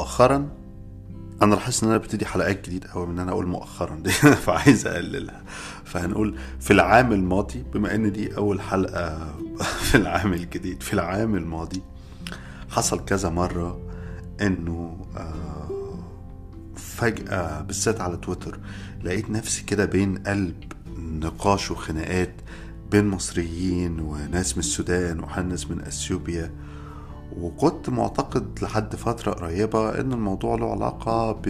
مؤخرا أنا لاحظت إن أنا ببتدي حلقات جديدة قوي من إن أنا أقول مؤخرا دي فعايز أقللها. فهنقول في العام الماضي بما إن دي أول حلقة في العام الجديد في العام الماضي حصل كذا مرة إنه آه، فجأة بالذات على تويتر لقيت نفسي كده بين قلب نقاش وخناقات بين مصريين وناس من السودان وناس من إثيوبيا وكنت معتقد لحد فترة قريبة إن الموضوع له علاقة ب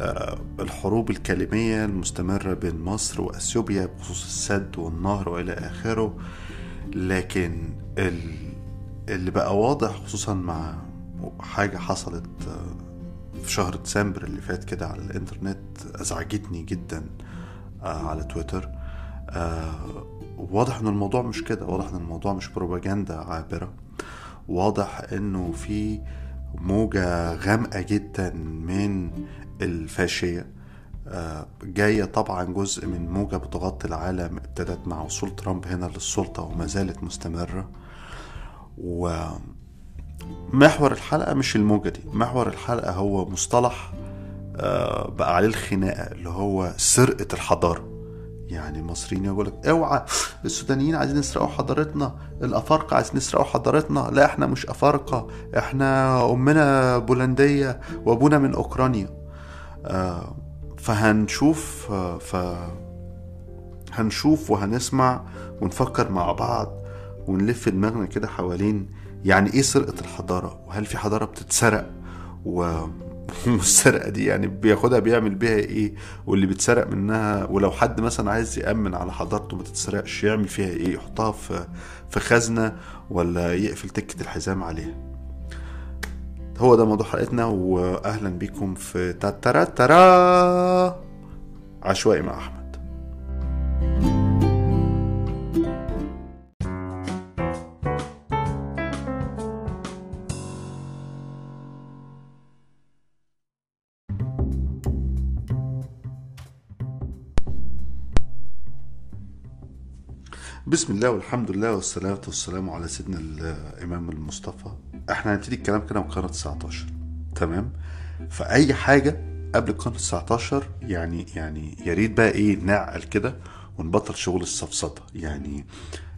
آه، الحروب الكلمية المستمرة بين مصر وأثيوبيا بخصوص السد والنهر وإلى آخره. لكن ال- اللي بقى واضح خصوصا مع حاجة حصلت آه، في شهر ديسمبر اللي فات كده على الإنترنت أزعجتني جدا آه، على تويتر. واضح إن الموضوع مش كده واضح إن الموضوع مش بروباجندا عابرة. واضح إنه في موجة غامقة جدا من الفاشية. آه، جاية طبعا جزء من موجة بتغطي العالم ابتدت مع وصول ترامب هنا للسلطة وما زالت مستمرة. ومحور الحلقة مش الموجة دي محور الحلقة هو مصطلح آه، بقى عليه الخناقة اللي هو سرقة الحضارة. يعني المصريين يقول لك اوعى السودانيين عايزين يسرقوا حضارتنا الافارقة عايزين يسرقوا حضارتنا لا إحنا مش افارقة إحنا امنا بولندية وابونا من اوكرانيا. آه فهنشوف آه ف هنشوف وهنسمع ونفكر مع بعض ونلف دماغنا كده حوالين يعني إيه سرقة الحضارة وهل في حضارة بتتسرق و والسرقه دي يعني بياخدها بيعمل بيها إيه؟ واللي بيتسرق منها ولو حد مثلا عايز يأمن على حضارته ما تتسرقش يعمل فيها إيه؟ يحطها في في خزنة ولا يقفل تكة الحزام عليها. هو ده موضوع حلقتنا واهلا بيكم في تاترا ترا عشوائي مع أحمد. بسم الله والحمد لله والصلاة والسلام على سيدنا الإمام المصطفى. إحنا هنبتدي الكلام كده من القرن 19 تمام؟ فأي حاجة قبل القرن 19 يعني يعني يا ريت بقى إيه نعقل كده ونبطل شغل السفسطة يعني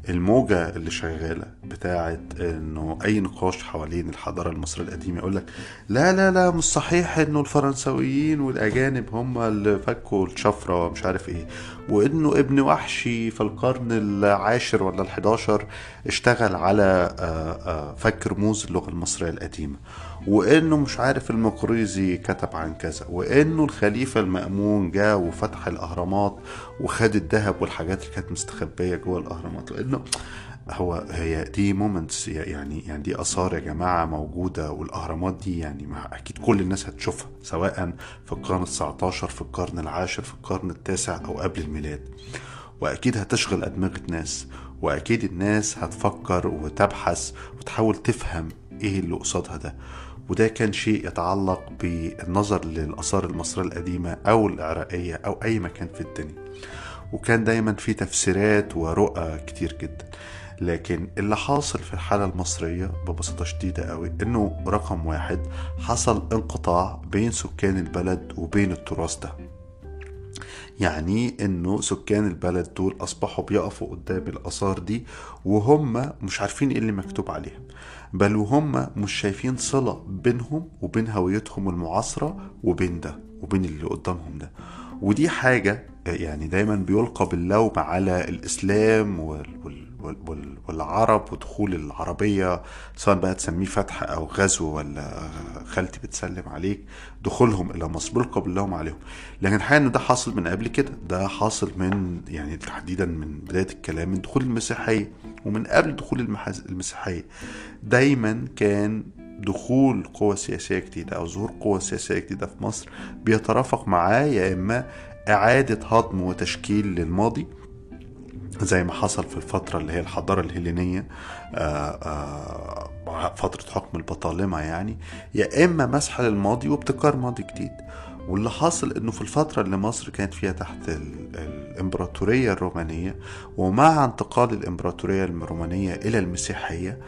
الموجة اللي شغالة بتاعت إنه أي نقاش حوالين الحضارة المصرية القديمة يقول لك لا لا لا مش صحيح إنه الفرنساويين والأجانب هم اللي فكوا الشفرة ومش عارف إيه. وإنه ابن وحشي في القرن العاشر ولا الحداشر اشتغل على آه، آه، فك رموز اللغة المصرية القديمة. وإنه مش عارف المقريزي كتب عن كذا وإنه الخليفة المأمون جاء وفتح الأهرامات وخد الذهب والحاجات اللي كانت مستخبية جوه الأهرامات. لأنه هو هي دي مومنتس يعني يعني دي آثار يا جماعة موجودة والأهرامات دي يعني ما أكيد كل الناس هتشوفها سواء في القرن ال19 في القرن العاشر في القرن التاسع أو قبل الميلاد. وأكيد هتشغل أدمغة ناس وأكيد الناس هتفكر وتبحث وتحاول تفهم إيه اللي قصادها ده. وده كان شيء يتعلق بالنظر للآثار المصرية القديمة أو العراقية أو أي مكان في الدنيا. وكان دايما في تفسيرات ورؤى كتير جدا. لكن اللي حاصل في الحالة المصرية ببساطة شديدة قوي إنه رقم واحد حصل انقطاع بين سكان البلد وبين التراث ده. يعني إنه سكان البلد دول أصبحوا بيقفوا قدام الآثار دي وهم مش عارفين إيه اللي مكتوب عليها بل وهم مش شايفين صلة بينهم وبين هويتهم المعاصرة وبين ده وبين اللي قدامهم ده. ودي حاجة يعني دايما بيلقى باللوم على الإسلام وال والعرب ودخول العربية سواء بقى تسميه فتح أو غزو ولا خالتي بتسلم عليك دخولهم إلى مصر بيلقى باللوم عليهم. لكن الحقيقة إن ده حاصل من قبل كده ده حاصل من يعني تحديدا من بداية الكلام من دخول المسيحية ومن قبل دخول المسيحية. دايما كان دخول قوة سياسية جديدة أو ظهور قوة سياسية جديدة في مصر بيترافق معاه يا إما إعادة هضم وتشكيل للماضي زي ما حصل في الفترة اللي هي الحضارة الهلينية آه، آه، فترة حكم البطالمة يعني يا إما مسح للماضي وابتكار ماضي جديد. واللي حاصل إنه في الفترة اللي مصر كانت فيها تحت ال- الإمبراطورية الرومانية ومع انتقال الإمبراطورية الرومانية إلى المسيحية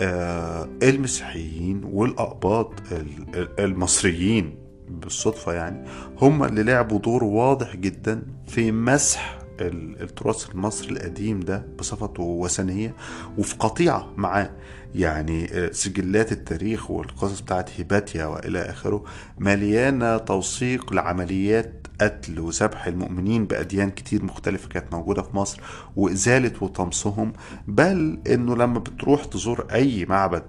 آه، المسيحيين والأقباط ال- ال- المصريين بالصدفة يعني هم اللي لعبوا دور واضح جدا في مسح التراث المصري القديم ده بصفته وثنية وفي قطيعة معاه. يعني آه، سجلات التاريخ والقصص بتاعت هيباتيا وإلى آخره مليانة توثيق لعمليات قتل وذبح المؤمنين بأديان كتير مختلفة كانت موجودة في مصر وإزالة وطمسهم. بل إنه لما بتروح تزور أي معبد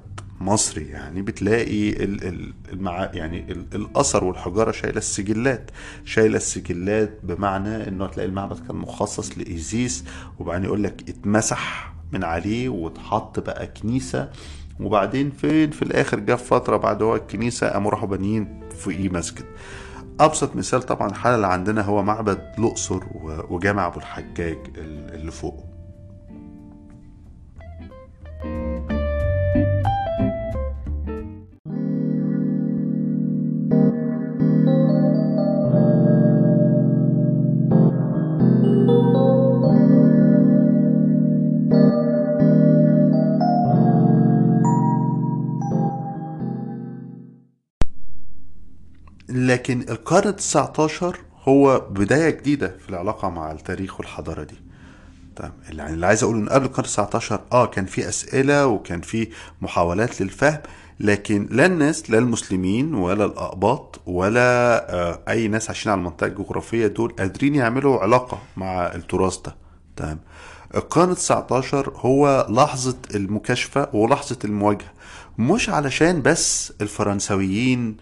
مصري يعني بتلاقي ال- ال- المع... يعني ال- الأثر والحجارة شايلة السجلات شايلة السجلات بمعنى إنه تلاقي المعبد كان مخصص لإيزيس وبعدين يقول لك اتمسح من عليه واتحط بقى كنيسة وبعدين فين؟ في الآخر جه فترة بعد هو الكنيسة قاموا راحوا بانيين فوقيه مسجد. أبسط مثال طبعا الحاله اللي عندنا هو معبد الأقصر وجامع أبو الحجاج ال- اللي فوقه. لكن القرن ال 19 هو بداية جديدة في العلاقة مع التاريخ والحضارة دي. تمام. يعني اللي عايز أقوله إن قبل القرن 19 آه كان في أسئلة وكان في محاولات للفهم لكن لا الناس لا المسلمين ولا الأقباط ولا آه أي ناس عايشين على المنطقة الجغرافية دول قادرين يعملوا علاقة مع التراث ده. تمام. القرن 19 هو لحظة المكاشفة ولحظة المواجهة مش علشان بس الفرنسويين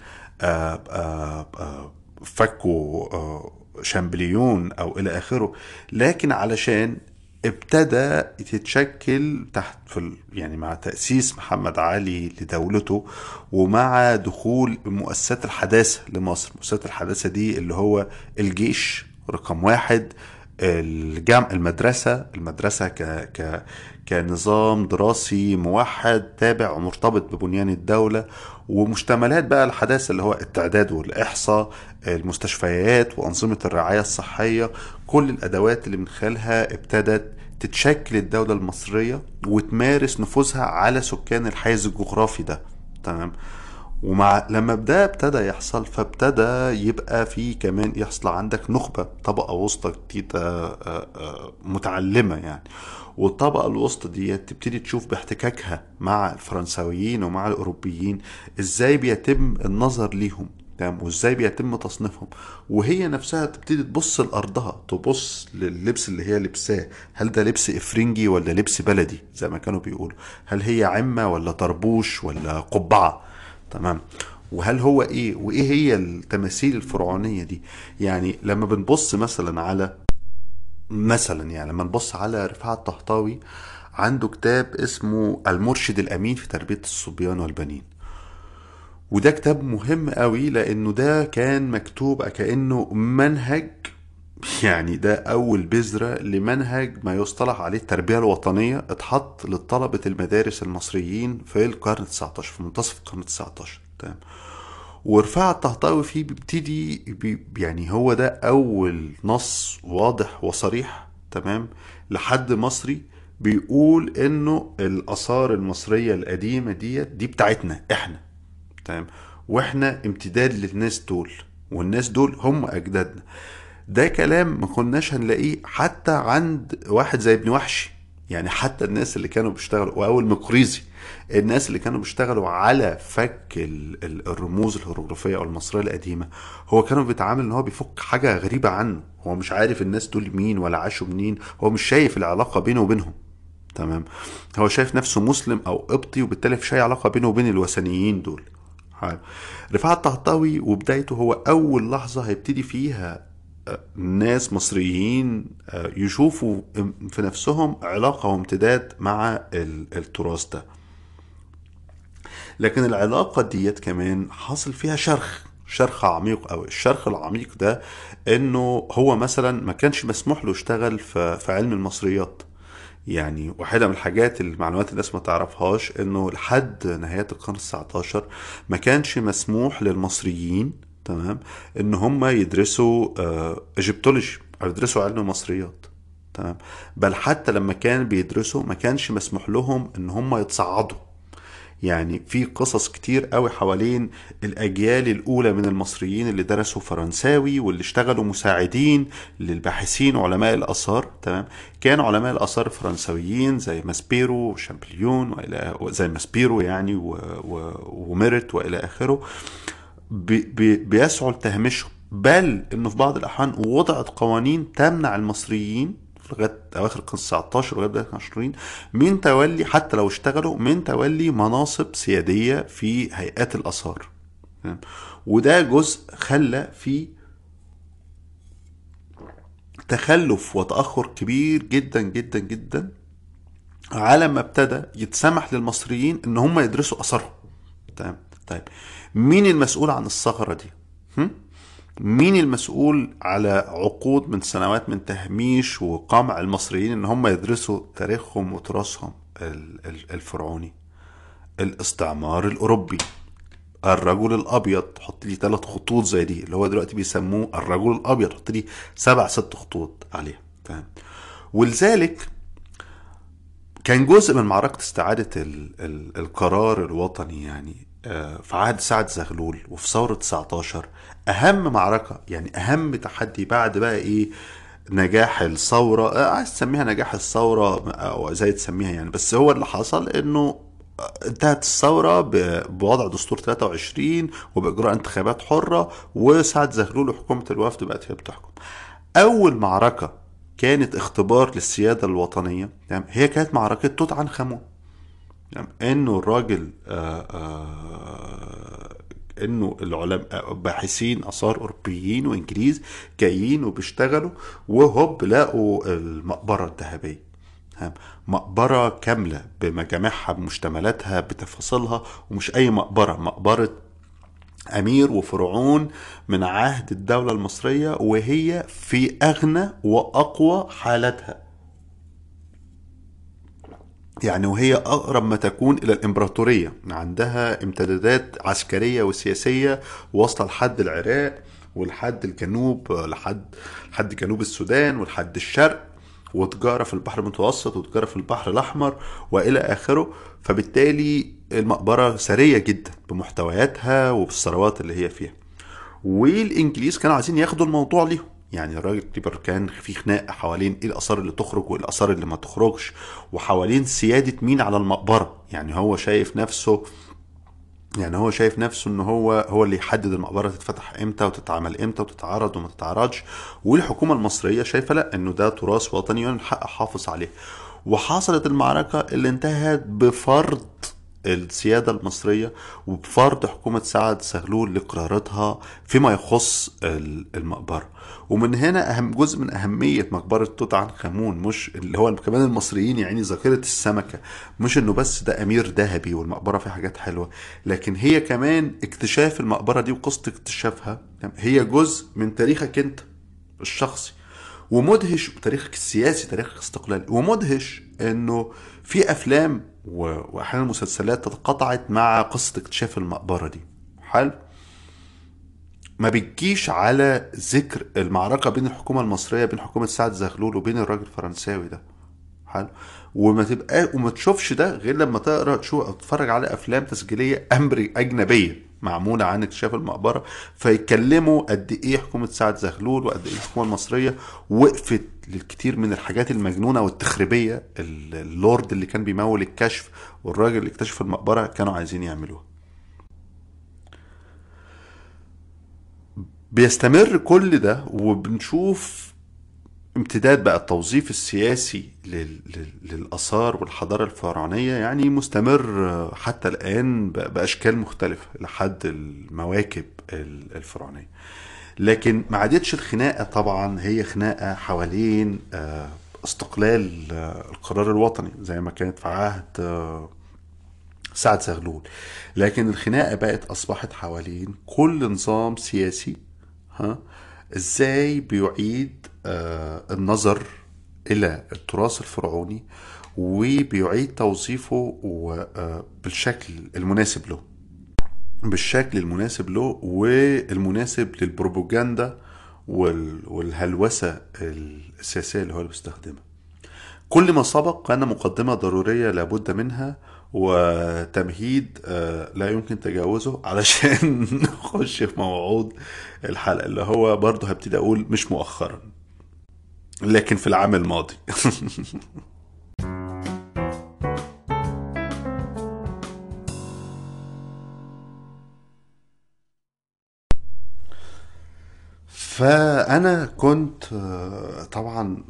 فكوا آه شامبليون أو إلى آخره. لكن علشان ابتدى تتشكل تحت في يعني مع تأسيس محمد علي لدولته ومع دخول مؤسسات الحداثة لمصر. مؤسسات الحداثة دي اللي هو الجيش رقم واحد الجامع المدرسة. المدرسة ك ك كنظام دراسي موحد تابع ومرتبط ببنيان الدولة. ومشتملات بقى الحداثة اللي هو التعداد والإحصاء المستشفيات وأنظمة الرعاية الصحية كل الأدوات اللي من خلالها ابتدت تتشكل الدولة المصرية وتمارس نفوذها على سكان الحيز الجغرافي ده. تمام؟ ومع لما ده ابتدى يحصل فابتدى يبقى في كمان يحصل عندك نخبة طبقة وسطى جديدة آه، آه، متعلمة يعني. والطبقة الوسطى دي تبتدي تشوف باحتكاكها مع الفرنساويين ومع الأوروبيين إزاي بيتم النظر ليهم تمام؟ وإزاي بيتم تصنيفهم. وهي نفسها تبتدي تبص لأرضها تبص لللبس اللي هي لبساه. هل ده لبس إفرنجي ولا لبس بلدي؟ زي ما كانوا بيقولوا. هل هي عمة ولا طربوش ولا قبعة؟ تمام. وهل هو إيه؟ وإيه هي التماثيل الفرعونية دي؟ يعني لما بنبص مثلا على مثلا يعني لما نبص على رفاعة الطهطاوي عنده كتاب اسمه المرشد الأمين في تربية الصبيان والبنين. وده كتاب مهم قوي لأنه ده كان مكتوب كأنه منهج يعني ده أول بذرة لمنهج ما يصطلح عليه التربية الوطنية اتحط لطلبة المدارس المصريين في القرن 19 في منتصف القرن 19 تمام. ورفاعة الطهطاوي فيه بيبتدي بي يعني هو ده أول نص واضح وصريح تمام لحد مصري بيقول إنه الآثار المصرية القديمة ديت دي بتاعتنا إحنا. تمام. وإحنا امتداد للناس دول والناس دول هم أجدادنا. ده كلام ما كناش هنلاقيه حتى عند واحد زي ابن وحشي. يعني حتى الناس اللي كانوا بيشتغلوا وأول مقريزي الناس اللي كانوا بيشتغلوا على فك ال- ال- الرموز الهيروغليفيه أو المصرية القديمة هو كانوا بيتعامل إن هو بيفك حاجة غريبة عنه. هو مش عارف الناس دول مين ولا عاشوا منين. هو مش شايف العلاقة بينه وبينهم. تمام؟ هو شايف نفسه مسلم أو قبطي وبالتالي مفيش أي علاقة بينه وبين الوثنيين دول. حلو. رفاعة الطهطاوي وبدايته هو أول لحظة هيبتدي فيها ناس مصريين آه، يشوفوا في نفسهم علاقة وامتداد مع ال- التراث ده. لكن العلاقة ديت كمان حاصل فيها شرخ شرخ عميق قوي الشرخ العميق ده إنه هو مثلا ما كانش مسموح له يشتغل في علم المصريات. يعني واحدة من الحاجات المعلومات الناس ما تعرفهاش إنه لحد نهاية القرن التسعتاشر ما كانش مسموح للمصريين تمام؟ إن هم يدرسوا آه، إيجيبتولوجي أو يدرسوا علم المصريات تمام؟ بل حتى لما كان بيدرسوا ما كانش مسموح لهم إن هم يتصعدوا. يعني في قصص كتير قوي حوالين الأجيال الأولى من المصريين اللي درسوا فرنساوي واللي اشتغلوا مساعدين للباحثين وعلماء الآثار تمام؟ كان علماء الآثار الفرنسويين زي ماسبيرو وشامبليون وإلى زي ماسبيرو يعني. وماريت وإلى آخره. بي... بي... بيسعوا لتهميشهم بل إنه في بعض الأحيان وضعت قوانين تمنع المصريين لغاية أواخر القرن 19 لغايه بداية 20 من تولي حتى لو اشتغلوا من تولي مناصب سيادية في هيئات الآثار. وده جزء خلى في تخلف وتأخر كبير جدا جدا جدا على ما ابتدى يتسمح للمصريين إن هم يدرسوا آثارهم. تمام؟ طيب. مين المسؤول عن الثغرة دي؟ مين المسؤول على عقود من سنوات من تهميش وقمع المصريين إن هم يدرسوا تاريخهم وتراثهم الفرعوني؟ الاستعمار الأوروبي. الرجل الأبيض حط لي ثلاث خطوط زي دي اللي هو دلوقتي بيسموه الرجل الأبيض حط لي سبع ست خطوط عليه تمام ولذلك كان جزء من معركة استعادة ال ال القرار الوطني يعني في عهد سعد زغلول وفي ثورة 19 أهم معركة يعني أهم تحدي بعد بقى إيه؟ نجاح الثورة عايز تسميها نجاح الثورة أو زي تسميها يعني بس هو اللي حصل إنه انتهت الثورة بوضع دستور 23 وبإجراء انتخابات حرة وسعد زغلول وحكومة الوفد بقت هي بتحكم. أول معركة كانت اختبار للسيادة الوطنية هي كانت معركة توت عنخ آمون. يعني إنه الراجل آآ آآ إنه العلماء باحثين آثار أوروبيين وإنجليز جايين وبيشتغلوا وهوب لقوا المقبرة الذهبية. مقبرة كاملة بمجامعها بمشتملاتها بتفاصيلها ومش أي مقبرة. مقبرة أمير وفرعون من عهد الدولة المصرية وهي في أغنى وأقوى حالتها يعني وهي أقرب ما تكون إلى الإمبراطورية. عندها امتدادات عسكرية وسياسية واصلة لحد العراق ولحد الجنوب لحد لحد جنوب السودان ولحد الشرق وتجارة في البحر المتوسط وتجارة في البحر الأحمر وإلى آخره. فبالتالي المقبرة ثرية جدا بمحتوياتها وبالثروات اللي هي فيها. والإنجليز كانوا عايزين ياخدوا الموضوع ليهم. يعني الراجل كليبر كان في خناقة حوالين إيه الآثار اللي تخرج وإيه الآثار اللي ما تخرجش وحوالين سيادة مين على المقبرة؟ يعني هو شايف نفسه يعني هو شايف نفسه إن هو هو اللي يحدد المقبرة تتفتح إمتى وتتعمل إمتى وتتعرض وما تتعرضش والحكومة المصرية شايفة لأ إنه ده تراث وطني وأنا الحق احافظ عليه. وحصلت المعركة اللي انتهت بفرض السيادة المصرية وبفرض حكومة سعد زغلول لقراراتها فيما يخص المقبرة. ومن هنا أهم جزء من أهمية مقبرة توت عنخ آمون مش اللي هو كمان المصريين يعني ذاكرة السمكة مش إنه بس ده أمير ذهبي والمقبرة فيها حاجات حلوة لكن هي كمان اكتشاف المقبرة دي وقصة اكتشافها. هي جزء من تاريخك أنت الشخصي ومدهش تاريخك السياسي تاريخك الاستقلالي ومدهش إنه في أفلام وأحيانا مسلسلات تتقاطعت مع قصة اكتشاف المقبرة دي. حلو. ما بتجيش على ذكر المعركة بين الحكومة المصرية بين حكومة سعد زغلول وبين الراجل الفرنساوي ده. حلو. وما تبقى وما تشوفش ده غير لما تقرأ تشوف أو تتفرج على أفلام تسجيلية أمري أجنبية. معمولة عن اكتشاف المقبرة فيتكلموا قد إيه حكومة سعد زغلول وقد إيه الحكومة المصرية وقفت للكثير من الحاجات المجنونة والتخريبية اللورد اللي كان بيمول الكشف والراجل اللي اكتشف المقبرة كانوا عايزين يعملوها. بيستمر كل ده وبنشوف امتداد بقى التوظيف السياسي للآثار والحضارة الفرعونية يعني مستمر حتى الآن بأشكال مختلفة لحد المواكب الفرعونية. لكن ما عادتش الخناقة طبعا هي خناقة حوالين استقلال القرار الوطني زي ما كانت في عهد سعد زغلول لكن الخناقة بقت أصبحت حوالين كل نظام سياسي ها إزاي بيعيد النظر إلى التراث الفرعوني وبيعيد توظيفه بالشكل المناسب له. بالشكل المناسب له والمناسب للبروباجندا والهلوسة السياسية اللي هو بيستخدمها. كل ما سبق كان مقدمة ضرورية لابد منها وتمهيد آه، لا يمكن تجاوزه علشان نخش في موعود الحلقة اللي هو برضه هبتدي أقول مش مؤخرا. لكن في العام الماضي فأنا كنت آه، طبعا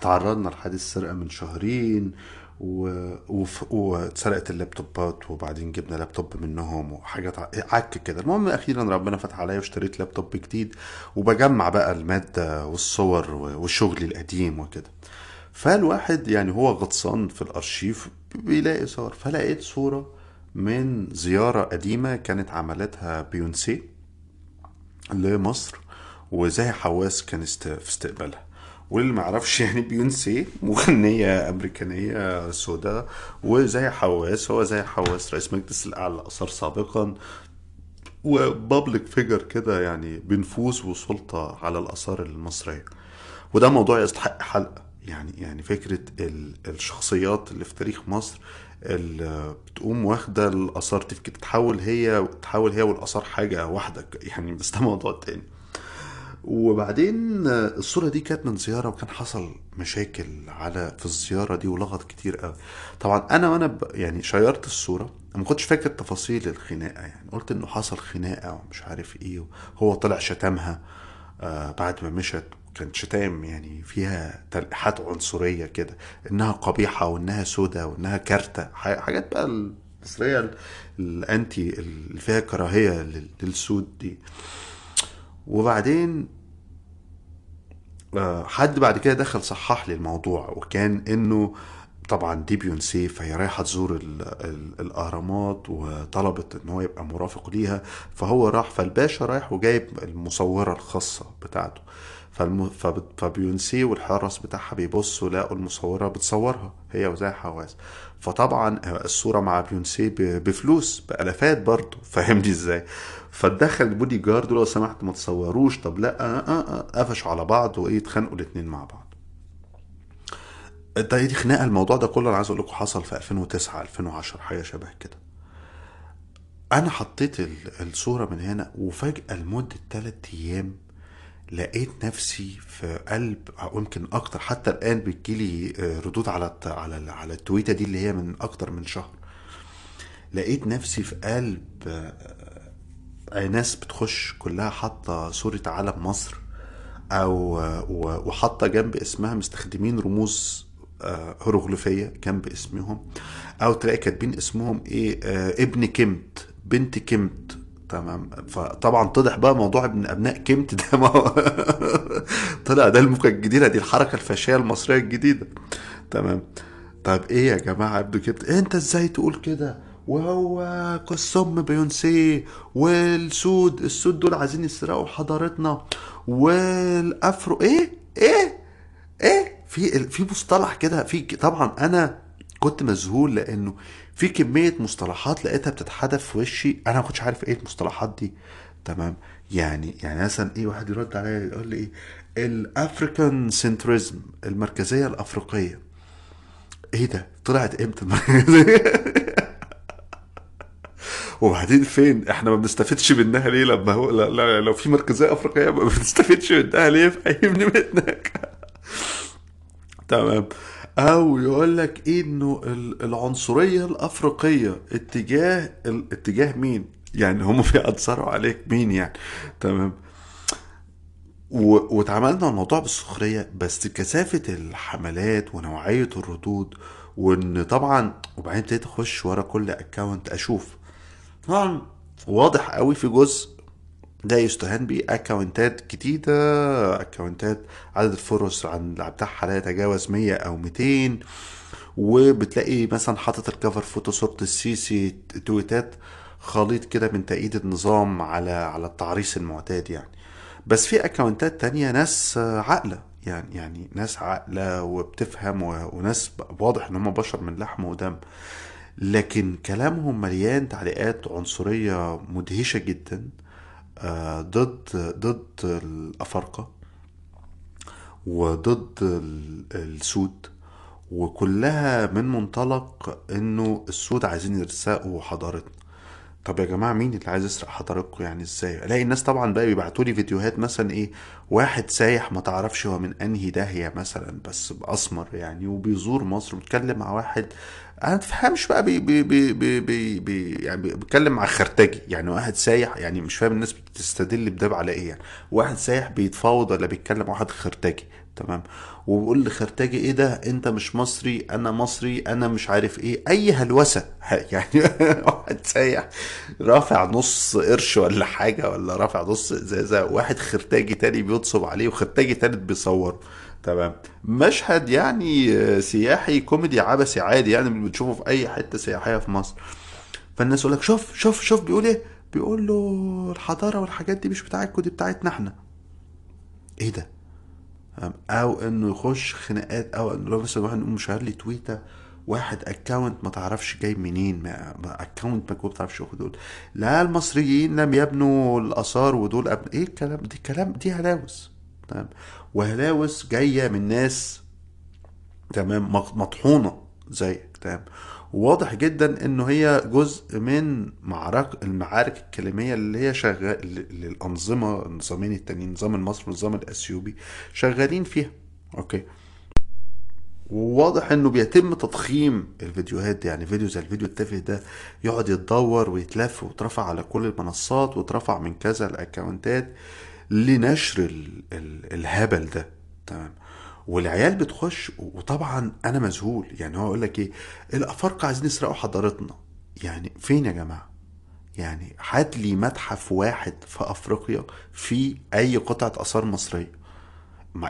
تعرضنا لحادث سرقة من شهرين واتسرقت اللابتوبات وبعدين جبنا لابتوب منهم وحاجات عك كده. المهم أخيرا ربنا فتح عليا واشتريت لابتوب جديد وبجمع بقى المادة والصور و- وشغلي القديم وكده. فالواحد يعني هو غطسان في الأرشيف بيلاقي صور. فلقيت صورة من زيارة قديمة كانت عملتها بيونسي لمصر وزاهي حواس كان. في استقبالها. واللي ما يعني بيونسي مغنية أمريكانية سوداء وزاهي حواس هو زاهي حواس رئيس مجلس الأعلى للآثار سابقا وبابليك فيجر كده يعني بنفوذ وسلطة على الآثار المصرية. وده موضوع يستحق حلقة. يعني يعني فكرة ال- الشخصيات اللي في تاريخ مصر اللي بتقوم واخدة الآثار تفك- تتحول هي تحول هي والآثار حاجة واحدة يعني بس ده موضوع تاني. وبعدين الصورة دي كانت من زيارة وكان حصل مشاكل على في الزيارة دي ولغط كتير قوي طبعا أنا وأنا. يعني شيرت الصورة ما كنتش فاكر تفاصيل الخناقة يعني قلت إنه حصل خناقة ومش عارف إيه هو طلع شتمها آه بعد ما مشت كانت شتام يعني فيها تلقيحات عنصرية كده إنها قبيحة وإنها سودة وإنها كارتة ح- حاجات بقى المصرية ال- الأنتي اللي فيها كراهية لل- للسود دي وبعدين آه، حد بعد كده دخل صحح لي الموضوع وكان إنه طبعا دي بيونسي فهي رايحة تزور ال ال الأهرامات وطلبت إن هو يبقى مرافق ليها فهو راح فالباشا رايح وجايب المصورة الخاصة بتاعته فالم... فب- فبيونسي والحرس بتاعها بيبصوا لقوا المصورة بتصورها هي وزي حواس فطبعا الصورة مع بيونسي. بفلوس بألافات برضه فاهمني إزاي فتدخل البودي جارد لو سمحت ما تصوروش. طب لا آه آه آه قفشوا على بعض وإيه اتخانقوا الاتنين مع بعض. ده دي خناقة. الموضوع ده كله أنا عايز أقول لكم حصل في 2009 2010 حاجة شبه كده. أنا حطيت ال- الصورة من هنا وفجأة لمدة 3 أيام لقيت نفسي في قلب أو يمكن أكتر حتى الآن بتجيلي ردود على على على التويتة دي اللي هي من أكتر من شهر. لقيت نفسي في قلب ناس بتخش كلها حاطة صورة علم مصر أو وحاطة جنب اسمها مستخدمين رموز آه، هيروغليفية جنب اسمهم أو تلاقي كاتبين اسمهم إيه آه، ابن كمت بنت كمت تمام. فطبعا طلع بقى موضوع ابن أبناء كمت ده. ما طلع ده الموجة الجديده دي الحركة الفاشية المصرية الجديدة. تمام. طب إيه يا جماعة ابن كمت إيه أنت إزاي تقول كده؟ وهو قسم بيونسي والسود السود دول عايزين يسرقوا حضارتنا. وال Afro إيه؟ إيه؟ إيه؟ في في مصطلح كده في طبعا أنا كنت مذهول لأنه في كمية مصطلحات لقيتها بتتحدف في وشي. أنا ما كنتش عارف إيه المصطلحات دي. تمام؟ يعني يعني مثلا إيه واحد يرد عليا يقول لي إيه ال African centrism المركزية الأفريقية. إيه ده؟ طلعت إمتى المركزية؟ وبعدين فين؟ إحنا ما بنستفدش منها ليه لما هو لا لا لو في مركزيه أفريقية ما بنستفدش منها ليه؟ فهمني منك. تمام. أو يقول لك إيه إنه ال- العنصرية الأفريقية اتجاه اتجاه مين؟ يعني هم بيأثروا عليك مين يعني؟ تمام. واتعاملنا الموضوع بالسخرية بس كثافة الحملات ونوعية الردود وإن طبعا وبعدين ابتديت أخش ورا كل account أشوف واضح قوي في جزء ده يستهان بيه. اكونتات جديدة اكونتات عدد ال followers بتاعها لا يتجاوز 100 أو 200 وبتلاقي مثلا حاطط ال cover photo صورة السيسي تويتات خليط كده من تأييد النظام على على التعريس المعتاد يعني. بس في اكونتات تانية ناس عاقلة يعني يعني ناس عاقلة وبتفهم وناس واضح إن هم بشر من لحم ودم. لكن كلامهم مليان تعليقات عنصرية مدهشة جدا آه، ضد ضد الأفارقة وضد ال- السود وكلها من منطلق إنه السود عايزين يسرقوا حضارتنا. طب يا جماعة مين اللي عايز يسرق حضارتكم يعني إزاي؟ ألاقي الناس طبعا بقى بيبعتوا لي فيديوهات مثلا إيه واحد سايح ما تعرفش هو من أنهي داهية مثلا بس بس أسمر يعني وبيزور مصر وبيتكلم مع واحد. أنا ما تفهمش بقى بي بي بي بي بي بي يعني بيتكلم مع خرتجي يعني واحد سايح يعني مش فاهم الناس بتستدل بده على إيه يعني. واحد سايح بيتفاوض ولا بيتكلم واحد خرتجي. تمام. وبيقول لخرتاجي إيه ده؟ أنت مش مصري أنا مصري أنا مش عارف إيه. أي هلوسة. يعني واحد سايح رافع نص قرش ولا حاجة ولا رافع نص ازازه واحد خرتاجي تاني بينصب عليه وخرتاجي تالت بيصوره تمام. مشهد يعني سياحي كوميدي عبثي عادي يعني بتشوفه في أي حتة سياحية في مصر. فالناس يقول لك شوف شوف شوف بيقول إيه؟ بيقول له الحضارة والحاجات دي مش بتاعتكم دي بتاعتنا إحنا. إيه ده؟ أو إنه يخش خناقات أو إنه لو مثلا واحد يقوم مشير لي تويته واحد account ما تعرفش جاي منين ما account ما تعرفش دول. لا المصريين لم يبنوا الآثار ودول أبن... إيه الكلام؟ دي كلام دي هلاوس. تمام؟ وهلاوس جاية من ناس تمام مطحونة زيك تمام؟ وواضح جدا إنه هي جزء من معركة المعارك الكلامية اللي هي شغال للأنظمة النظامين التانيين نظام المصري والنظام الأثيوبي شغالين فيها. Okay. وواضح إنه بيتم تضخيم الفيديوهات دي يعني فيديو زي الفيديو التافه ده يقعد يتدور ويتلف ويترفع على كل المنصات ويترفع من كذا الأكونتات لنشر ال ال الهبل ده. تمام. والعيال بتخش وطبعا أنا مذهول. يعني هو يقول لك إيه؟ الأفارقة عايزين يسرقوا حضارتنا. يعني فين يا جماعة؟ يعني هات لي متحف واحد في أفريقيا في أي قطعة آثار مصرية.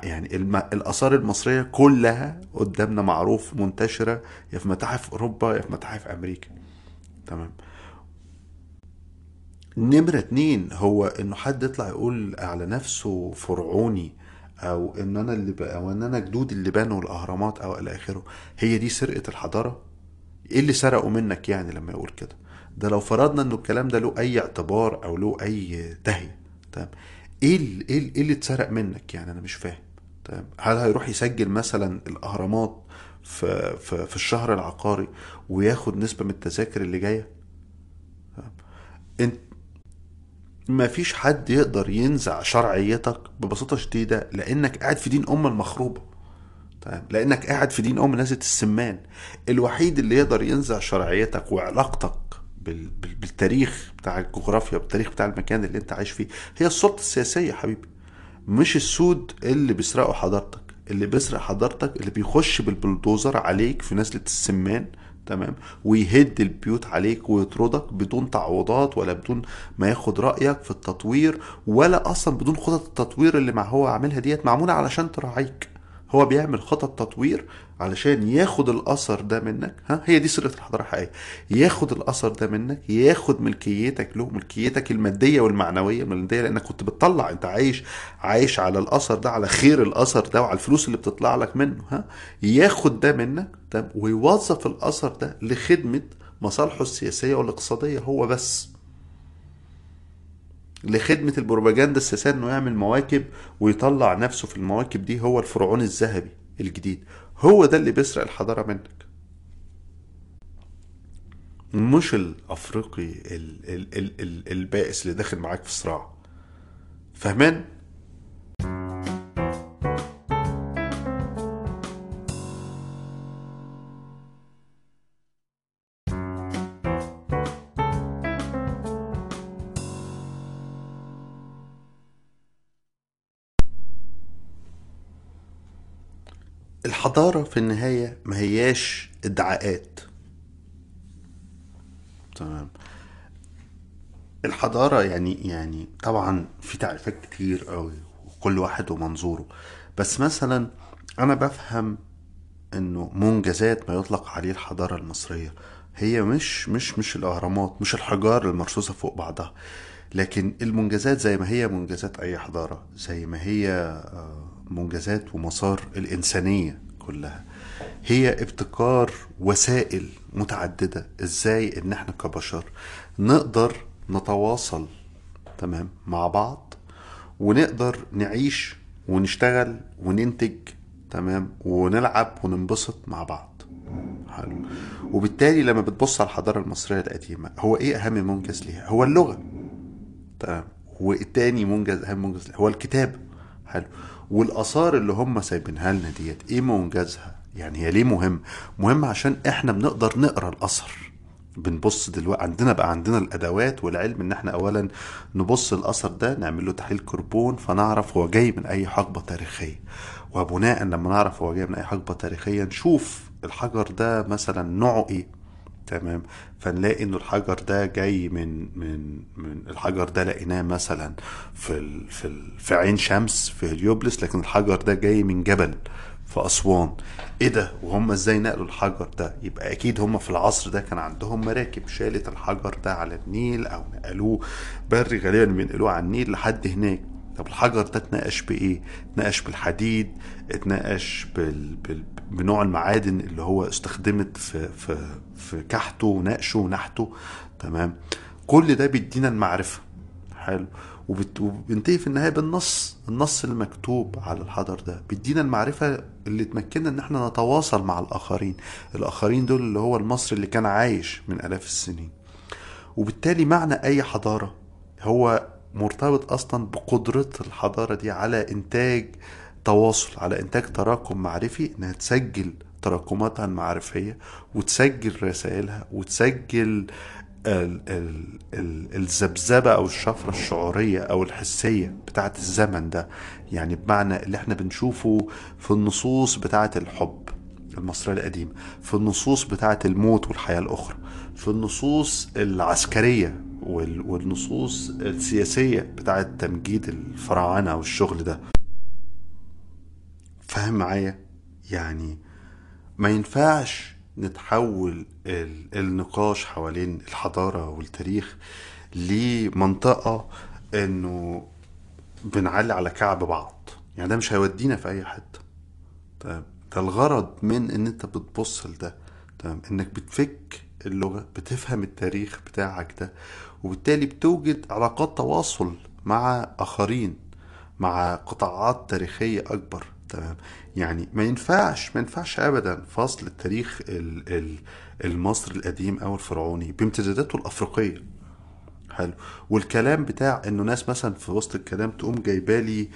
يعني. الآثار المصرية كلها قدامنا معروف منتشرة. يا في متاحف أوروبا يا في متاحف أمريكا. تمام. نمرة اتنين هو إنه حد يطلع يقول على نفسه فرعوني. أو إن أنا اللي بقى أو إن أنا جدود اللي بنوا الأهرامات أو إلى آخره هي دي سرقة الحضارة؟ إيه اللي سرقوا منك يعني لما يقول كده؟ ده لو فرضنا إنه الكلام ده له أي اعتبار أو له أي دهيه تمام؟ إيه اللي, إيه اللي اتسرق منك يعني؟ أنا مش فاهم تمام؟ هل هيروح يسجل مثلا الأهرامات في في, في الشهر العقاري وياخد نسبة من التذاكر اللي جاية؟ انت ما فيش حد يقدر ينزع شرعيتك ببساطة شديدة لأنك قاعد في دين أم المخروبة. طيب لأنك قاعد في دين أم نازلة السمان. الوحيد اللي يقدر ينزع شرعيتك وعلاقتك بالتاريخ بتاع الجغرافيا بالتاريخ بتاع المكان اللي أنت عايش فيه هي السلطة السياسية يا حبيبي. مش السود اللي بيسرقوا حضارتك. اللي بيسرق حضارتك اللي بيخش بالبلدوزر عليك في نزلة السمان تمام. ويهد البيوت عليك ويطردك بدون تعويضات ولا بدون ما ياخد رأيك في التطوير ولا أصلا بدون خطط التطوير اللي مع هو عاملها ديت معمولة علشان تراعيك. هو بيعمل خطط تطوير علشان ياخد الأثر ده منك. ها هي دي سرقه الحضارة الحقيقية. ياخد الأثر ده منك ياخد ملكيتك له ملكيتك المادية والمعنوية المادية لأنك كنت بتطلع أنت عايش عايش على الأثر ده على خير الأثر ده وعلى الفلوس اللي بتطلع لك منه. ها ياخد ده منك ويوظف الأثر ده لخدمة مصالحه السياسية والاقتصادية هو بس. لخدمة البروباجندا السياسية إنه يعمل مواكب ويطلع نفسه في المواكب دي هو الفرعون الذهبي الجديد. هو ده اللي بيسرق الحضارة منك. مش الأفريقي ال ال ال ال البائس اللي داخل معاك في صراع. فاهمان الحضارة في النهاية ما هياش ادعاءات. تمام. الحضارة يعني يعني طبعا في تعريفات كتير قوي وكل واحد ومنظوره بس مثلا أنا بفهم إنه منجزات ما يطلق عليه الحضارة المصرية. هي مش مش مش الأهرامات مش الحجار المرصوصة فوق بعضها. لكن المنجزات زي ما هي منجزات أي حضارة زي ما هي آه، منجزات ومسار الإنسانية. كلها. هي ابتكار وسائل متعددة. إزاي؟ إن إحنا كبشر نقدر نتواصل تمام مع بعض ونقدر نعيش ونشتغل وننتج تمام ونلعب وننبسط مع بعض. حلو. وبالتالي لما بتبص على الحضارة المصرية القديمة هو إيه أهم منجز ليها؟ هو اللغة. تمام. والتاني منجز أهم منجز هو الكتابة. حلو. والآثار اللي هم سايبينها لنا ديت إيه منجزها يعني هي ليه مهم؟ مهم عشان إحنا بنقدر نقرأ الأثر. بنبص دلوقتي عندنا بقى عندنا الأدوات والعلم إن إحنا اولا نبص الأثر ده نعمل له تحليل كربون فنعرف هو جاي من أي حقبة تاريخية. وبناء لما نعرف هو جاي من أي حقبة تاريخية نشوف الحجر ده مثلا نوعه إيه. تمام. فنلاقي إنه الحجر ده جاي من من من الحجر ده لقيناه مثلا في ال في ال في عين شمس في هليوبلس لكن الحجر ده جاي من جبل في أسوان. إيه ده؟ وهم إزاي نقلوا الحجر ده؟ يبقى أكيد هم في العصر ده كان عندهم مراكب شالت الحجر ده على النيل أو نقلوه. بري غالبا بينقلوه على النيل لحد هناك. طب الحجر ده اتناقش بإيه؟ اتناقش بالحديد اتناقش بال... بال... بنوع المعادن اللي هو استخدمت في في في كحته ونقشه ونحته. تمام؟ كل ده بيدينا المعرفة. حلو. وبينتهي في النهاية بالنص النص اللي مكتوب على الحجر ده. بيدينا المعرفة اللي تمكننا إن إحنا نتواصل مع الآخرين. الآخرين دول اللي هو المصري اللي كان عايش من آلاف السنين. وبالتالي معنى أي حضارة هو مرتبط أصلا بقدرة الحضارة دي على إنتاج تواصل على إنتاج تراكم معرفي إنها تسجل تراكماتها المعرفية وتسجل رسائلها وتسجل ال ال ال الذبذبة أو الشفرة الشعورية أو الحسية بتاعت الزمن ده. يعني بمعنى اللي إحنا بنشوفه في النصوص بتاعت الحب المصرية القديمة في النصوص بتاعت الموت والحياة الأخرى في النصوص العسكرية والنصوص السياسية بتاعت تمجيد الفراعنة والشغل ده. فاهم معايا؟ يعني ما ينفعش نتحول النقاش حوالين الحضارة والتاريخ لمنطقة إنه بنعلي على كعب بعض. يعني ده مش هيودينا في أي حتة. طيب ده الغرض من إن أنت بتبص لده. تمام إنك بتفك اللغة بتفهم التاريخ بتاعك ده وبالتالي بتوجد علاقات تواصل مع آخرين مع قطاعات تاريخية أكبر. تمام. يعني ما ينفعش ما ينفعش أبدا فصل التاريخ المصري القديم أو الفرعوني بامتداداته الأفريقية. حلو. والكلام بتاع إنه ناس مثلا في وسط الكلام تقوم جايبالي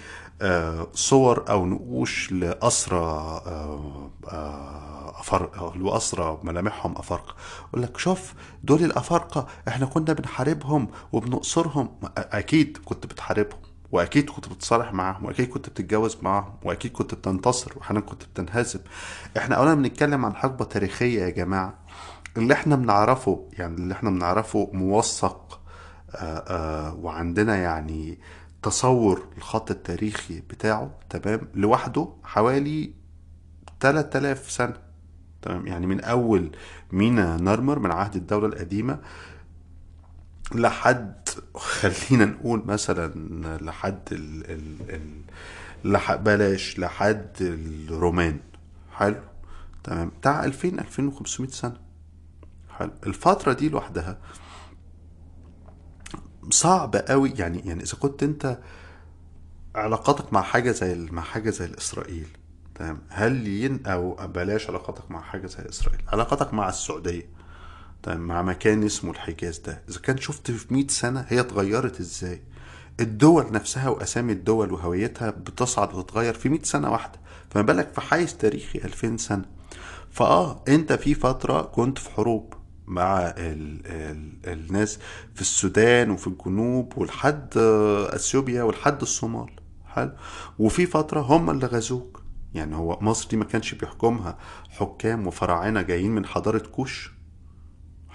آه صور أو نقوش لأسرى آه آه أفارقة وأسرى ملامحهم أفارقة. يقول لك شوف دول الأفارقة إحنا كنا بنحاربهم وبنقصرهم. أكيد كنت بتحاربهم. وأكيد كنت بتصالح معاهم وأكيد كنت بتتجوز معاهم وأكيد كنت بتنتصر وأحيانا كنت بتنهزم. إحنا اولا بنتكلم عن حقبة تاريخية يا جماعة. اللي إحنا بنعرفه يعني اللي إحنا بنعرفه موثق آآ آآ وعندنا يعني تصور الخط التاريخي بتاعه تمام لوحده حوالي 3000 سنة تمام يعني من أول مينا نرمر من عهد الدولة القديمة لحد خلينا نقول مثلا لحد ال ال ال لح بلاش لحد الرومان. حلو؟ تمام. بتاع 2000 2500 سنة. حلو. الفترة دي لوحدها صعب قوي. يعني يعني إذا كنت أنت علاقاتك مع حاجة زي مع حاجة زي الاسرائيل تمام. هل ين أو بلاش علاقاتك مع حاجة زي إسرائيل. علاقاتك مع السعودية. مع مكان اسمه الحجاز ده. إذا كان شفت في 100 سنة هي اتغيرت إزاي؟ الدول نفسها وأسامي الدول وهويتها بتصعد وتتغير في 100 سنة واحدة. فما بالك في حيز تاريخي 2000 سنة. فآه أنت في فترة كنت في حروب مع ال ال الناس في السودان وفي الجنوب ولحد أثيوبيا ولحد الصومال. حلو. وفي فترة هم اللي غزوك. يعني هو مصر دي ما كانش بيحكمها حكام وفراعنة جايين من حضارة كوش.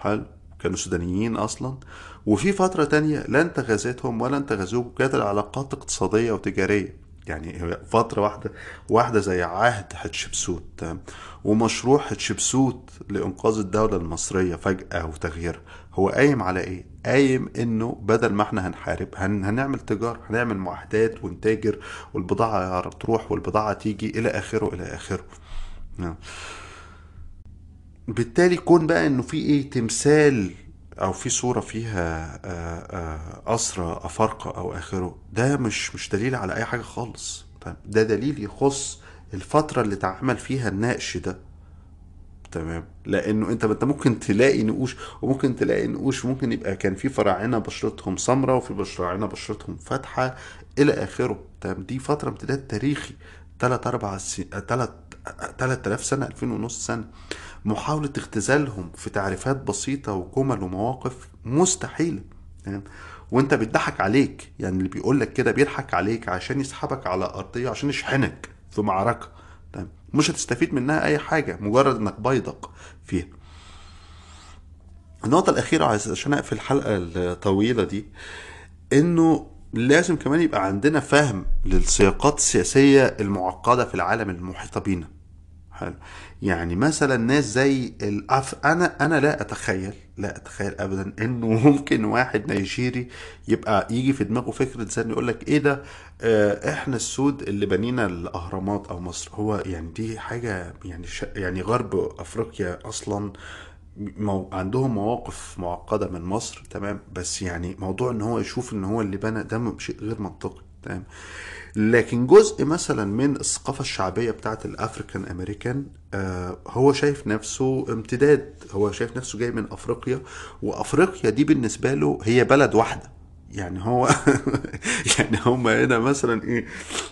حلو كانوا سودانيين أصلا؟ وفي فترة تانية لا انت غزيتهم ولا انت غزوك كانت العلاقات اقتصاديه وتجاريه يعني فترة واحدة واحدة زي عهد حتشبسوت. تمام ومشروع حتشبسوت لإنقاذ الدولة المصرية فجأة وتغييرها. هو قايم على إيه؟ قايم إنه بدل ما إحنا هنحارب هن هنعمل تجارة هنعمل معاهدات ونتاجر والبضاعة تروح والبضاعة تيجي إلى آخره إلى آخره. نعم. بالتالي كون بقى إنه في إيه تمثال أو في صورة فيها اسرى أفارقة أو آخره ده مش مش دليل على أي حاجة خالص. ده دليل يخص الفترة اللي اتعمل فيها النقش ده. تمام؟ لأنه أنت أنت ممكن تلاقي نقوش وممكن تلاقي نقوش ممكن يبقى كان في فراعنة بشرتهم سمراء وفي فراعنة بشرتهم فاتحة إلى آخره. تمام؟ دي فترة امتداد تاريخي. 3 4 3 3000 سنة 2000 ونص سنة. محاولة اختزالهم في تعريفات بسيطة وجمل ومواقف مستحيلة تمام؟ وأنت بيضحك عليك يعني اللي بيقول لك كده بيضحك عليك عشان يسحبك على أرضية عشان يشحنك في معركة تمام؟ مش هتستفيد منها أي حاجة مجرد إنك بيضق فيها. النقطة الأخيرة عشان أقفل الحلقة الطويلة دي إنه لازم كمان يبقى عندنا فهم للسياقات السياسية المعقدة في العالم المحيطة بينا. حلو. يعني مثلا ناس زي الأف... أنا أنا لا أتخيل لا أتخيل ابدا إنه ممكن واحد نيجيري يبقى يجي في دماغه فكرة زي يقول لك إيه ده؟ آه إحنا السود اللي بنينا الأهرامات أو مصر. هو يعني دي حاجة يعني ش... يعني غرب أفريقيا أصلا مو... عندهم مواقف معقدة من مصر تمام؟ بس يعني موضوع إن هو يشوف إن هو اللي بنى ده شيء غير منطقي تمام؟ لكن جزء مثلا من الثقافة الشعبية بتاعت الأفريكان أمريكان آه هو شايف نفسه امتداد هو شايف نفسه جاي من أفريقيا وأفريقيا دي بالنسبة له هي بلد واحدة. يعني هو يعني هم هنا مثلا إيه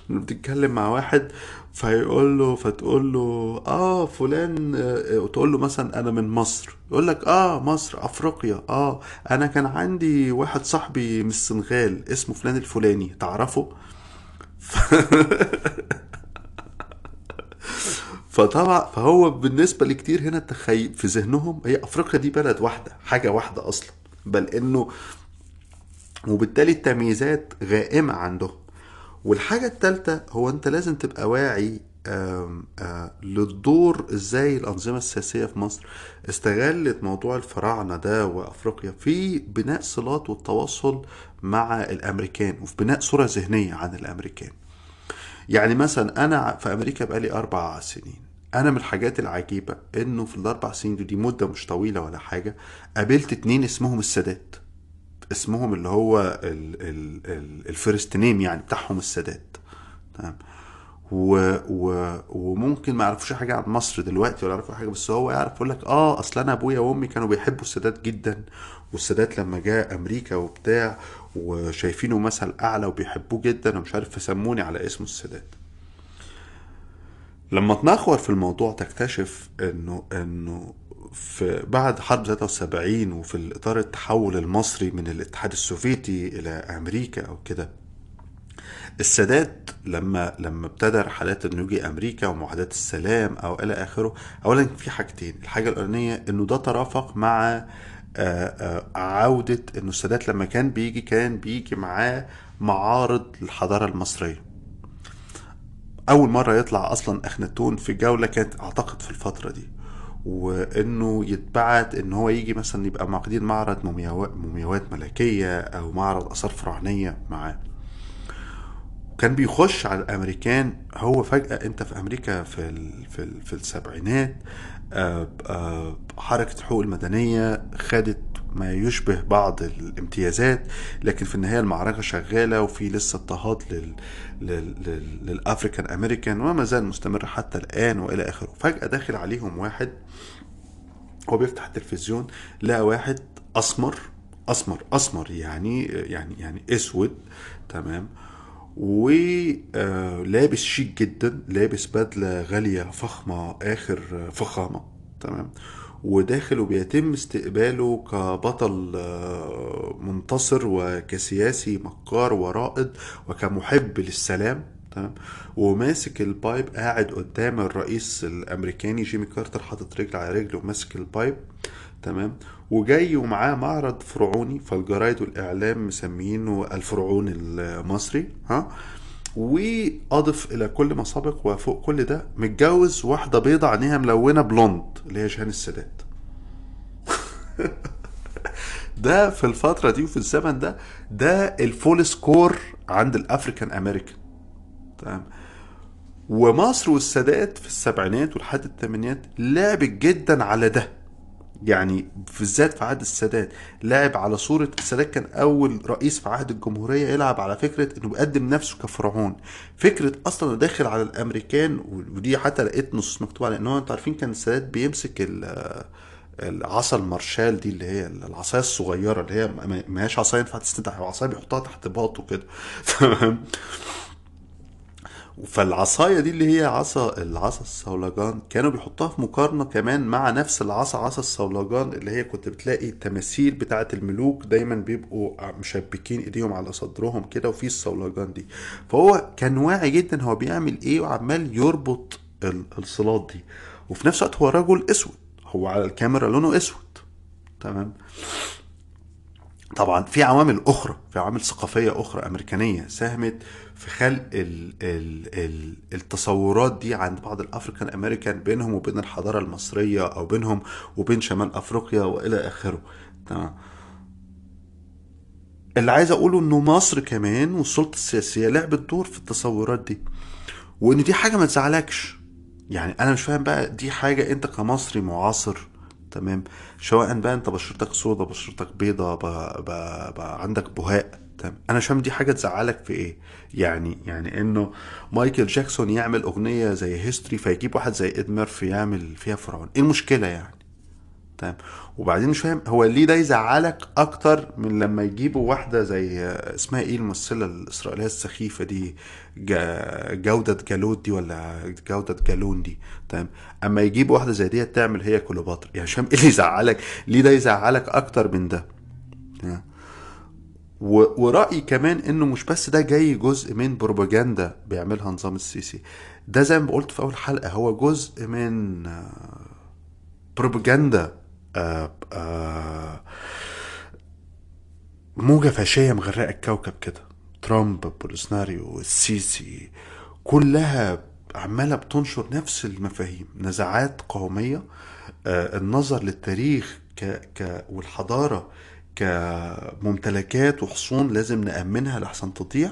بتتكلم مع واحد فيقول له فتقول له آه فلان آه وتقول له مثلا أنا من مصر. يقول لك آه مصر أفريقيا آه أنا كان عندي واحد صاحبي من السنغال اسمه فلان الفلاني تعرفه؟ فطبعا فهو بالنسبة لكتير هنا تخيل في ذهنهم هي أفريقيا دي بلد واحدة حاجة واحدة أصلا بل إنه وبالتالي التمييزات غائمة عندهم. والحاجة الثالثه هو أنت لازم تبقى واعي آم آم للدور إزاي الأنظمة السياسية في مصر استغلت موضوع الفراعنة ده وأفريقيا في بناء صلات والتواصل مع الأمريكان وفي بناء صورة ذهنية عن الأمريكان. يعني مثلا أنا في أمريكا بقالي أربع سنين. أنا من الحاجات العجيبة إنه في الأربع سنين دي, دي مدة مش طويلة ولا حاجة قابلت اتنين اسمهم السادات. اسمهم اللي هو ال ال ال ال first name يعني بتاعهم السادات. تمام؟ و و وممكن ما يعرفوش حاجة عن مصر دلوقتي ولا يعرفوا حاجة بس هو يعرف يقول لك آه أصل أنا أبويا وأمي كانوا بيحبوا السادات جدا والسادات لما جاء أمريكا وبتاع وشايفينه مثل أعلى وبيحبوه جدا ومش عارف فسموني على اسمه السادات. لما تنخور في الموضوع تكتشف إنه إنه في بعد حرب 73 وفي إطار التحول المصري من الاتحاد السوفيتي إلى أمريكا أو كده السادات لما لما ابتدى رحلات إنه يجي أمريكا ومعاهدات السلام أو إلى آخره اولا في حاجتين الحاجة الأولانية إنه ده ترافق مع عودة إنه السادات لما كان بيجي كان بيجي معاه معارض للحضارة المصرية. أول مرة يطلع أصلا أخناتون في جولة كانت أعتقد في الفترة دي وإنه يتبعت إن هو يجي مثلا يبقى معقدين معرض مومياوات ملكية أو معرض آثار فرعونية معاه. كان بيخش على الأمريكان هو فجأة أنت في أمريكا في ال في, ال في السبعينات حركة الحقوق المدنية خدت ما يشبه بعض الامتيازات لكن في النهاية المعركة شغالة وفي لسه اضطهاد لل... لل... لل... للأفريكان أمريكان وما زال مستمر حتى الآن وإلى آخره. فجأة داخل عليهم واحد هو بيفتح التلفزيون لقى واحد أسمر أسمر أسمر يعني يعني يعني أسود تمام؟ ولابس شيك جدا لابس بدلة غالية فخمة آخر فخامة. تمام؟ وداخل وبيتم استقباله كبطل منتصر وكسياسي مكار ورائد وكمحب للسلام. تمام؟ وماسك ال pipe قاعد قدام الرئيس الأمريكاني جيمي كارتر حاطط رجل على رجل وماسك ال pipe. تمام؟ وجاي ومعاه معرض فرعوني فالجرايد والإعلام مسمينه الفرعون المصري ها؟ وأضف إلى كل ما سبق وفوق كل ده متجوز واحدة بيضة عينيها ملونة blonde اللي هي جهان السادات. ده في الفترة دي وفي الزمن ده ده ال full score عند ال African American. تمام؟ ومصر والسادات في السبعينات ولحد الثمانينات لعبت جدا على ده. يعني بالذات في عهد السادات. لعب على صورة السادات كان أول رئيس في عهد الجمهورية يلعب على فكرة إنه بيقدم نفسه كفرعون. فكرة أصلا داخل على الأمريكان ودي حتى لقيت نص مكتوب على إن هو أنتوا عارفين كان السادات بيمسك ال- العصا المارشال دي اللي هي العصاية الصغيرة اللي هي ما- هياش عصاية ينفع تستند هو عصاية بيحطها تحت باطه كده. تمام؟ فالعصاية دي اللي هي عصا العصا الصولجان كانوا بيحطوها في مقارنة كمان مع نفس العصا عصا الصولجان اللي هي كنت بتلاقي التماثيل بتاعة الملوك دايما بيبقوا مشبكين إيديهم على صدرهم كده وفي الصولجان دي. فهو كان واعي جدا هو بيعمل إيه وعمال يربط ال- الصلات دي. وفي نفس الوقت هو رجل أسود هو على الكاميرا لونه أسود. تمام؟ طبعا في عوامل أخرى في عوامل ثقافية أخرى أمريكانية ساهمت في خلق ال ال ال التصورات دي عند بعض الأفريكان أمريكان بينهم وبين الحضارة المصرية أو بينهم وبين شمال أفريقيا وإلى آخره. تمام. اللي عايز أقوله إنه مصر كمان والسلطة السياسية لعبت دور في التصورات دي وإن دي حاجة ما تزعلكش. يعني أنا مش فاهم بقى دي حاجة أنت كمصري معاصر تمام. سواء بقى انت بشرتك سودا بشرتك بيضة بقى, بقى, بقى عندك بهاق أنا مش دي حاجة تزعلك في إيه؟ يعني يعني انه مايكل جاكسون يعمل اغنية زي History فيجيب واحد زي إيدي ميرفي يعمل فيها فرعون. إيه المشكلة يعني؟ تمام. وبعدين مش فاهم هو ليه ده يزعلك أكتر من لما يجيبوا واحدة زي اسمها إيه الممثلة الإسرائيلية السخيفة دي جودة جالوت دي ولا جودة جالون دي؟ تمام. أما يجيبوا واحدة زي دي تعمل هي كليوباترا. يعني مش فاهم إيه اللي يزعلك ليه ده يزعلك أكتر من ده؟ تمام؟ و- ورأيي كمان إنه مش بس ده جاي جزء من بروباجندا بيعملها نظام السيسي. ده زي ما قلت في أول حلقة هو جزء من بروباجندا. موجة فاشية مغرقة الكوكب كده. ترامب بولسناريو السيسي كلها عمالة بتنشر نفس المفاهيم. نزعات قومية آه، النظر للتاريخ ك... ك... والحضارة كممتلكات وحصون لازم نأمنها لحسن تضيع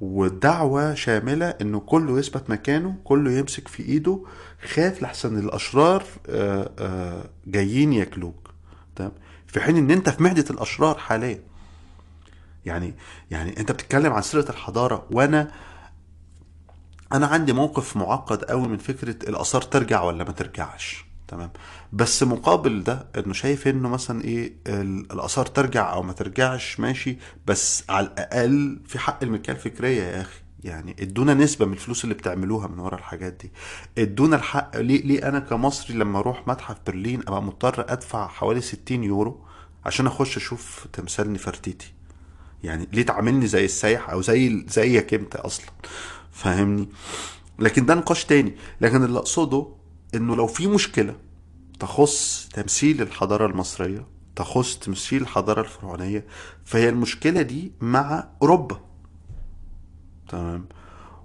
والدعوة شاملة إنه كله يثبت مكانه كله يمسك في إيده خاف لحسن الأشرار آه، آه، جايين ياكلوك. تمام؟ في حين إن أنت في معدة الأشرار حاليا. يعني يعني أنت بتتكلم عن سيرة الحضارة وأنا أنا عندي موقف معقد قوي من فكرة الآثار ترجع ولا ما ترجعش. تمام؟ بس مقابل ده إنه شايف إنه مثلا إيه ال- الآثار ترجع أو ما ترجعش ماشي؟ بس على الأقل في حق الملكيه الفكريه يا أخي. يعني ادونا نسبة من الفلوس اللي بتعملوها من ورا الحاجات دي. ادونا الحق ليه ليه أنا كمصري لما أروح متحف برلين أبقى مضطر أدفع حوالي 60 يورو عشان أخش أشوف تمثال نفرتيتي؟ يعني ليه تعاملني زي السايح أو زي زيك أنت أصلا؟ فاهمني؟ لكن ده نقاش تاني. لكن اللي أقصده إنه لو في مشكلة تخص تمثيل الحضارة المصرية تخص تمثيل الحضارة الفرعونية فهي المشكلة دي مع أوروبا. تمام.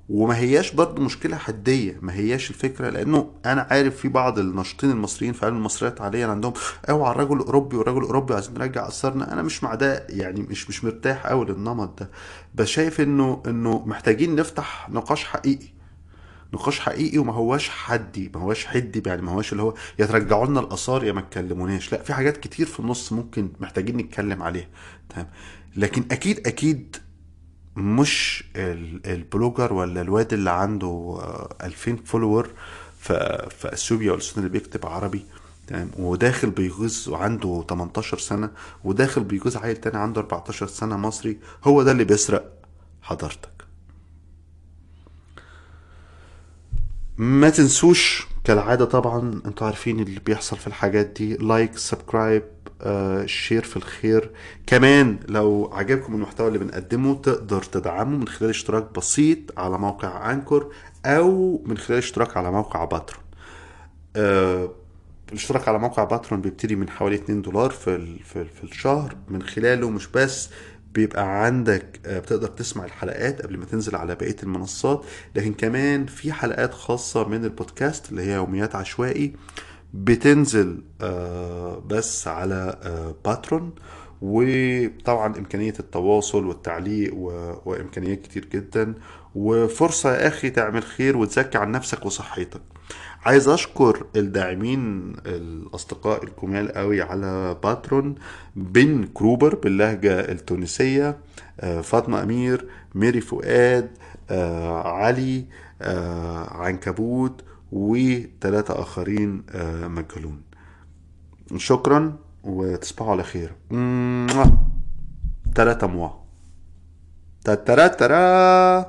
وما هياش برضه مشكلة حدية ما هياش الفكرة لأنه أنا عارف في بعض الناشطين المصريين في علم المصريات حاليا عندهم أوعى الرجل الأوروبي والرجل الأوروبي عايزين نرجع أثرنا. أنا مش مع ده يعني مش مش مرتاح أوي للنمط ده. بس شايف إنه إنه محتاجين نفتح نقاش حقيقي. نقاش حقيقي وما هواش حدي ما هواش حدي يعني ما هواش اللي هو يا ترجعوا لنا الآثار يا ما تكلموناش. لا في حاجات كتير في النص ممكن محتاجين نتكلم عليها تمام. لكن أكيد أكيد مش ال- ال blogger ولا الواد اللي عنده آه، 2000 follower في أثيوبيا ولا اللي بيكتب عربي. تمام. وداخل بيغيظ وعنده 18 سنة وداخل بيغيظ عيل تاني عنده 14 سنة مصري هو ده اللي بيسرق حضارتك. ما تنسوش كالعادة طبعا أنتوا عارفين اللي بيحصل في الحاجات دي like subscribe آه، share في الخير. كمان لو عجبكم المحتوى اللي بنقدمه تقدر تدعمه من خلال اشتراك بسيط على موقع Anchor أو من خلال اشتراك على موقع Patreon. آه، الاشتراك على موقع Patreon بيبتدي من حوالي 2 دولار في في, في الشهر. من خلاله مش بس بيبقى عندك آه، بتقدر تسمع الحلقات قبل ما تنزل على بقية المنصات لكن كمان في حلقات خاصة من البودكاست اللي هي يوميات عشوائي. بتنزل آه، بس على آه، باترون وطبعا إمكانية التواصل والتعليق و- وإمكانيات كتير جدا. وفرصة يا أخي تعمل خير وتزكي عن نفسك وصحتك. عايز أشكر الداعمين الأصدقاء الجمال قوي على باترون بن كروبر باللهجة التونسية آه، فاطمة أمير ميري فؤاد آه، علي آه، عنكبوت وثلاثة آخرين آه، مجهولون. شكرا وتصبحوا على خير. تلاتة موا. تترا ترا